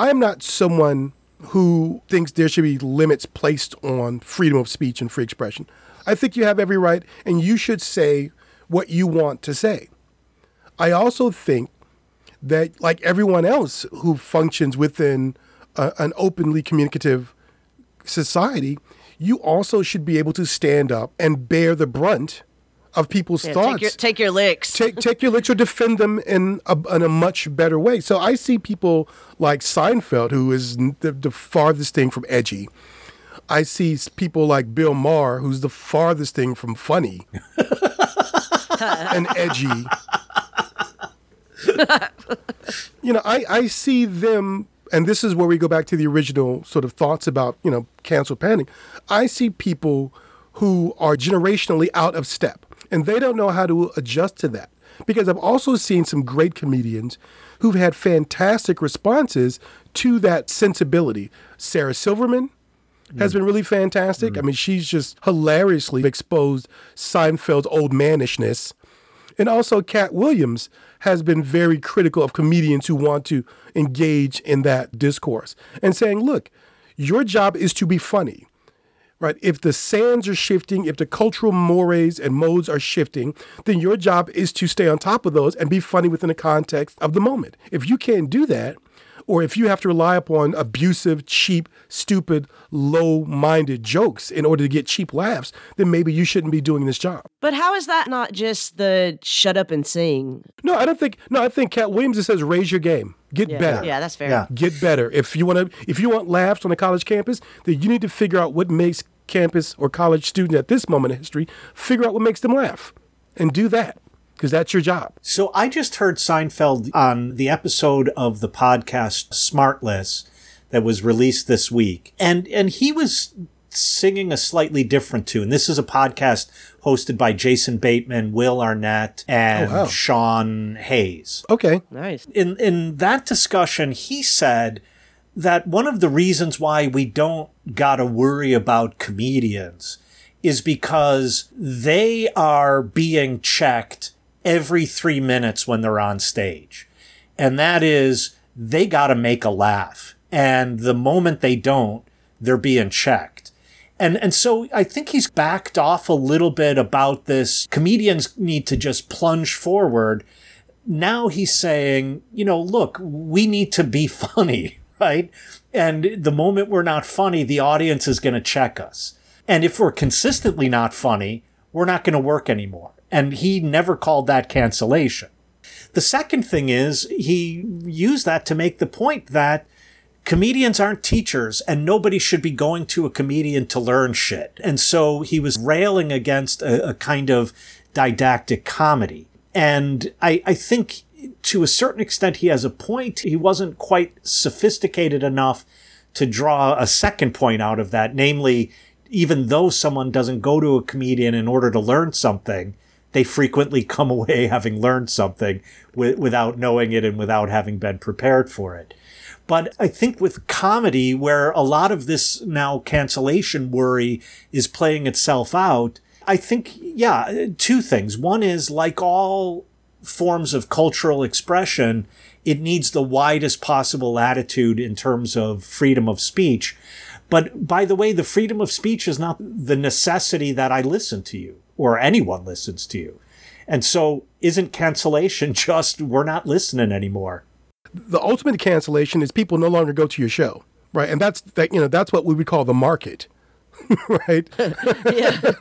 I am not someone who thinks there should be limits placed on freedom of speech and free expression. I think you have every right and you should say what you want to say. I also think that, like everyone else who functions within a, an openly communicative society, you also should be able to stand up and bear the brunt of people's Yeah, thoughts take, your, take your licks. take take your licks or defend them in a, in a much better way. So I see people like Seinfeld, who is the, the farthest thing from edgy. I see people like Bill Maher, who's the farthest thing from funny *laughs* and edgy. you know, I, I see them, and this is where we go back to the original sort of thoughts about, you know, cancel panic. I see people who are generationally out of step, and they don't know how to adjust to that. Because I've also seen some great comedians who've had fantastic responses to that sensibility. Sarah Silverman, has mm. been really fantastic. I mm. mean, she's just hilariously exposed Seinfeld's old mannishness. And also, Katt Williams has been very critical of comedians who want to engage in that discourse and saying, look, your job is to be funny. Right. If the sands are shifting, if the cultural mores and modes are shifting, then your job is to stay on top of those and be funny within the context of the moment. If you can't do that, or if you have to rely upon abusive, cheap, stupid, low minded jokes in order to get cheap laughs, then maybe you shouldn't be doing this job. But how is that not just the shut up and sing? No, I don't think. No, I think Katt Williams just says raise your game, get Yeah, better. yeah, that's fair. Yeah. Get better. If you want to, if you want laughs on a college campus, then you need to figure out what makes campus or college student at this moment in history figure out what makes them laugh, and do that because that's your job. So I just heard Seinfeld on the episode of the podcast Smartless that was released this week. And and he was singing a slightly different tune. This is a podcast hosted by Jason Bateman, Will Arnett, and Oh, wow. Sean Hayes. Okay. Nice. In in that discussion, he said that one of the reasons why we don't gotta worry about comedians is because they are being checked every three minutes when they're on stage. And that is, they got to make a laugh. And the moment they don't, they're being checked. And, and so I think he's backed off a little bit about this. Comedians need to just plunge forward. Now he's saying, you know, look, we need to be *laughs* funny, right? And the moment we're not funny, the audience is going to check us. And if we're consistently not funny, we're not going to work anymore. And he never called that cancellation. The second thing is he used that to make the point that comedians aren't teachers and nobody should be going to a comedian to learn shit. And so he was railing against a, a kind of didactic comedy. And I, I think to a certain extent he has a point. He wasn't quite sophisticated enough to draw a second point out of that, namely, even though someone doesn't go to a comedian in order to learn something, they frequently come *laughs* away having learned something w- without knowing it and without having been prepared for it. But I think with comedy, where a lot of this now cancellation worry is playing itself out, I think, yeah, two things. One is like all forms of cultural expression, it needs the widest possible latitude in terms of freedom of speech. But by the way, the freedom of speech is not the necessity that I listen to you or anyone listens to you. And so isn't cancellation *laughs* just we're not listening anymore? The ultimate cancellation is people no longer go to your show, right? And that's that you know that's what we would call the market. *laughs* right? *laughs* yeah. *laughs*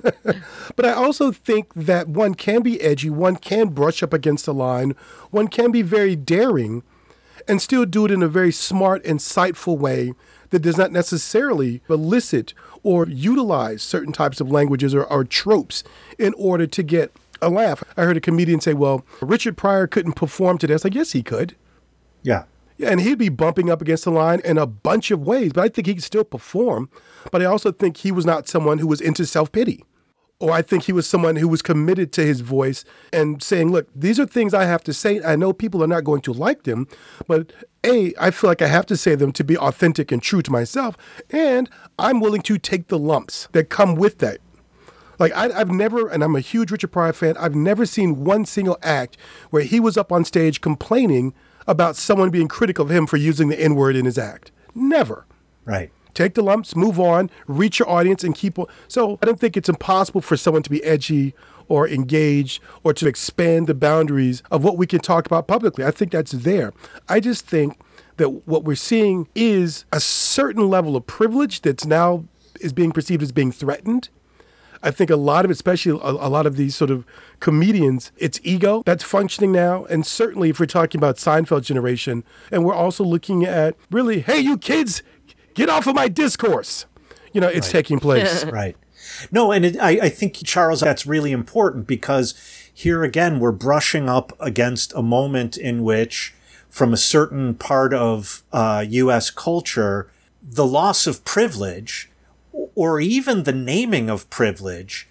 But I also think that one can be edgy, one can brush up against the line, one can be very daring and still do it in a very smart, insightful way that does not necessarily elicit or utilize certain types of languages or, or tropes in order to get a laugh. I heard a comedian say, Well, Richard Pryor couldn't perform today. I was like, Yes, he could. Yeah. Yeah, and he'd be bumping up against the line in a bunch of ways, but I think he could still perform. But I also think he was not someone who was into self pity. Or I think he was someone who was committed to his voice and saying, look, these are things I have to say. I know people are not going to like them, but A, I feel like I have to say them to be authentic and true to myself. And I'm willing to take the lumps that come with that. Like I, have never, and I'm a huge Richard Pryor fan. I've never seen one single act where he was up on stage complaining about someone being critical of him for using the N word in his act. Never. Right. Take the lumps, move on, reach your audience, and keep. on. So I don't think it's impossible for someone to be edgy or engage or to expand the boundaries of what we can talk about publicly. I think that's there. I just think that what we're seeing is a certain level of privilege that's now is being perceived as being threatened I think a lot of, especially a, a, lot of these sort of comedians, it's ego that's functioning now. And certainly if we're talking about Seinfeld generation, and we're also looking at really, hey, you kids, get off of my discourse. You know, it's right. taking place. *laughs* right. No, and it, I, I think, Charles, that's really important because here again, we're brushing up against a moment in which, from a certain part of uh, U.S. culture, the loss of privilege or even the naming of privilege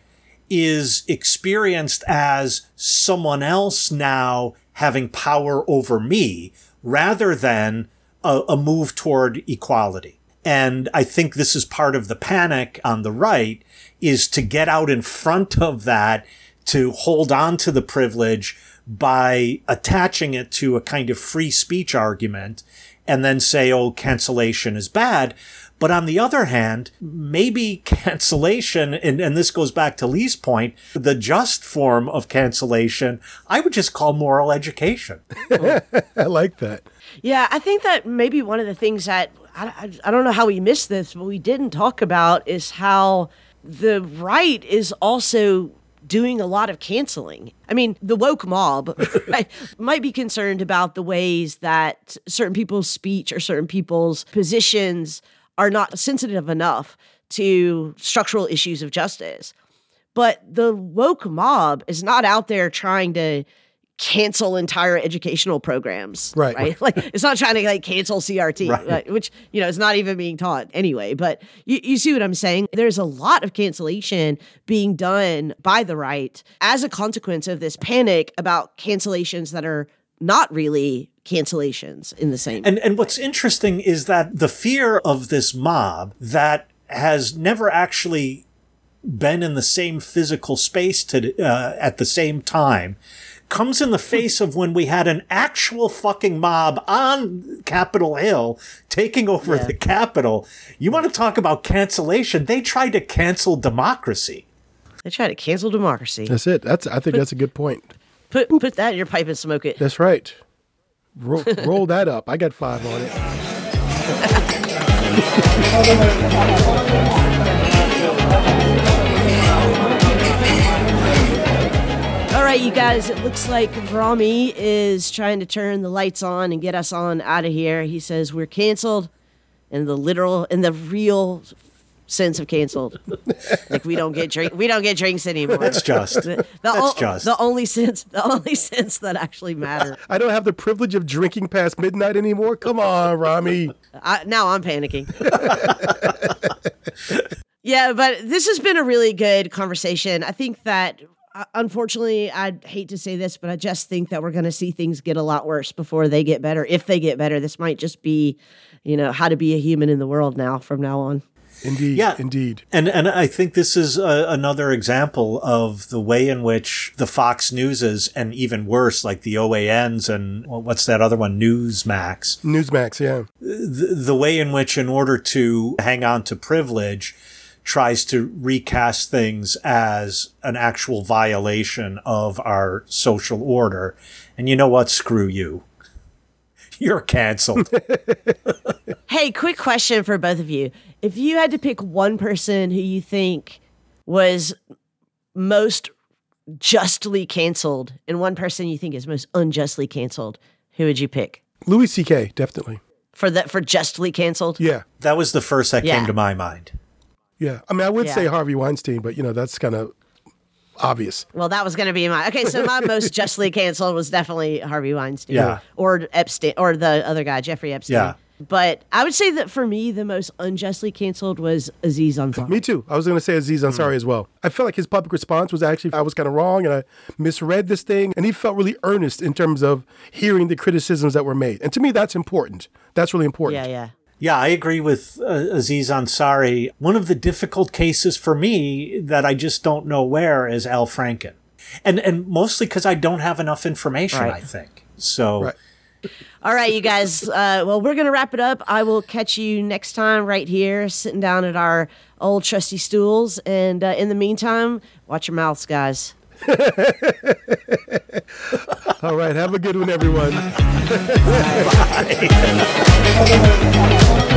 is experienced as someone else now having power over me rather than a, a, move toward equality. And I think this is part of the panic on the right is to get out in front of that, to hold on to the privilege by attaching it to a kind of free speech argument and then say, oh, cancellation is bad. But on the other hand, maybe *laughs* cancellation, and, and this goes back to Leigh's point, the just form of cancellation, I would just call moral education. *laughs* I like that. Yeah, I think that maybe one of the things that I, I, don't know how we missed this, but we didn't talk about is how the right is also doing a lot of canceling. I mean, the woke mob *laughs* might be concerned about the ways that certain people's speech or certain people's positions are not sensitive enough to structural issues of justice. But the woke mob is not out there trying to cancel entire educational programs. Right. Right. *laughs* like it's not trying to like cancel CRT, right. which, you know, is not even being taught anyway. But you, you see what I'm saying? There's a lot of cancellation being done by the right as a consequence of this panic about cancellations that are not really cancellations in the same. And and what's interesting is that the fear of this mob that has never actually been in the same physical space to uh, at the same time comes in the face of when we had an actual fucking mob on Capitol Hill taking over Yeah. the Capitol. You want to talk about cancellation? They tried to cancel democracy. They tried to cancel democracy. That's it. That's I think that's a good point. Put put that in your pipe and smoke it. That's right. Roll, roll that up. I got five on it. *laughs* right, you guys, it looks like Rami is trying to turn the lights on and get us on out of here. He says we're canceled in the literal in the real sense of canceled. *laughs* like we don't get drink we don't get drinks anymore. That's just. the, That's o- just. the only sense the only sense that actually matters. *laughs* I don't have the privilege of drinking past midnight anymore. Come on, Rami. I, now I'm panicking. *laughs* yeah, but this has been a really good conversation. I think that, unfortunately, I'd hate to say this, but I just think that we're going to see things get a lot worse before they get better. If they get better, this might just be, you know, how to be a human in the world now from now on. Indeed. Yeah. Indeed. And and I think this is uh another example of the way in which the Fox Newses and even worse, like the OANs and well, what's that other one, Newsmax, Newsmax. Yeah. the, the way in which, in order to hang on to privilege, tries to recast things as an actual violation of our social order. And you know what? Screw you. *laughs* You're canceled. *laughs* Hey, quick question for both of you. If you had to pick one person who you think was most justly canceled and one person you think is most unjustly canceled, who would you pick? Louis C.K. Definitely. For that for justly canceled? Yeah. that was the first that Yeah. came to my mind. Yeah. I mean, I would Yeah. say Harvey Weinstein, but you know that's kind of obvious. Well, that was going to be my okay. So my *laughs* most justly canceled was definitely Harvey Weinstein, Yeah. or Epstein, or the other guy, Jeffrey Epstein. Yeah. But I would say that for me, the most unjustly canceled was Aziz Ansari. Me too. I was going to say Aziz hmm. Ansari as well. I felt like his public response was actually I was kind of wrong and I misread this thing, and he felt really earnest in terms of hearing the criticisms that were made. And to me, that's important. That's really important. Yeah, yeah. Yeah, I agree with uh, Aziz Ansari. One of the difficult cases for me that I just don't know where is Al Franken. And and mostly because I don't have enough information, Right. I think. So Right. All right, you guys. Uh, well, we're gonna wrap it up. I will catch you next time right here, sitting down at our old trusty stools. And uh, in the meantime, watch your mouths, guys. *laughs* All right. Have a good one, everyone. Bye. *laughs* *laughs*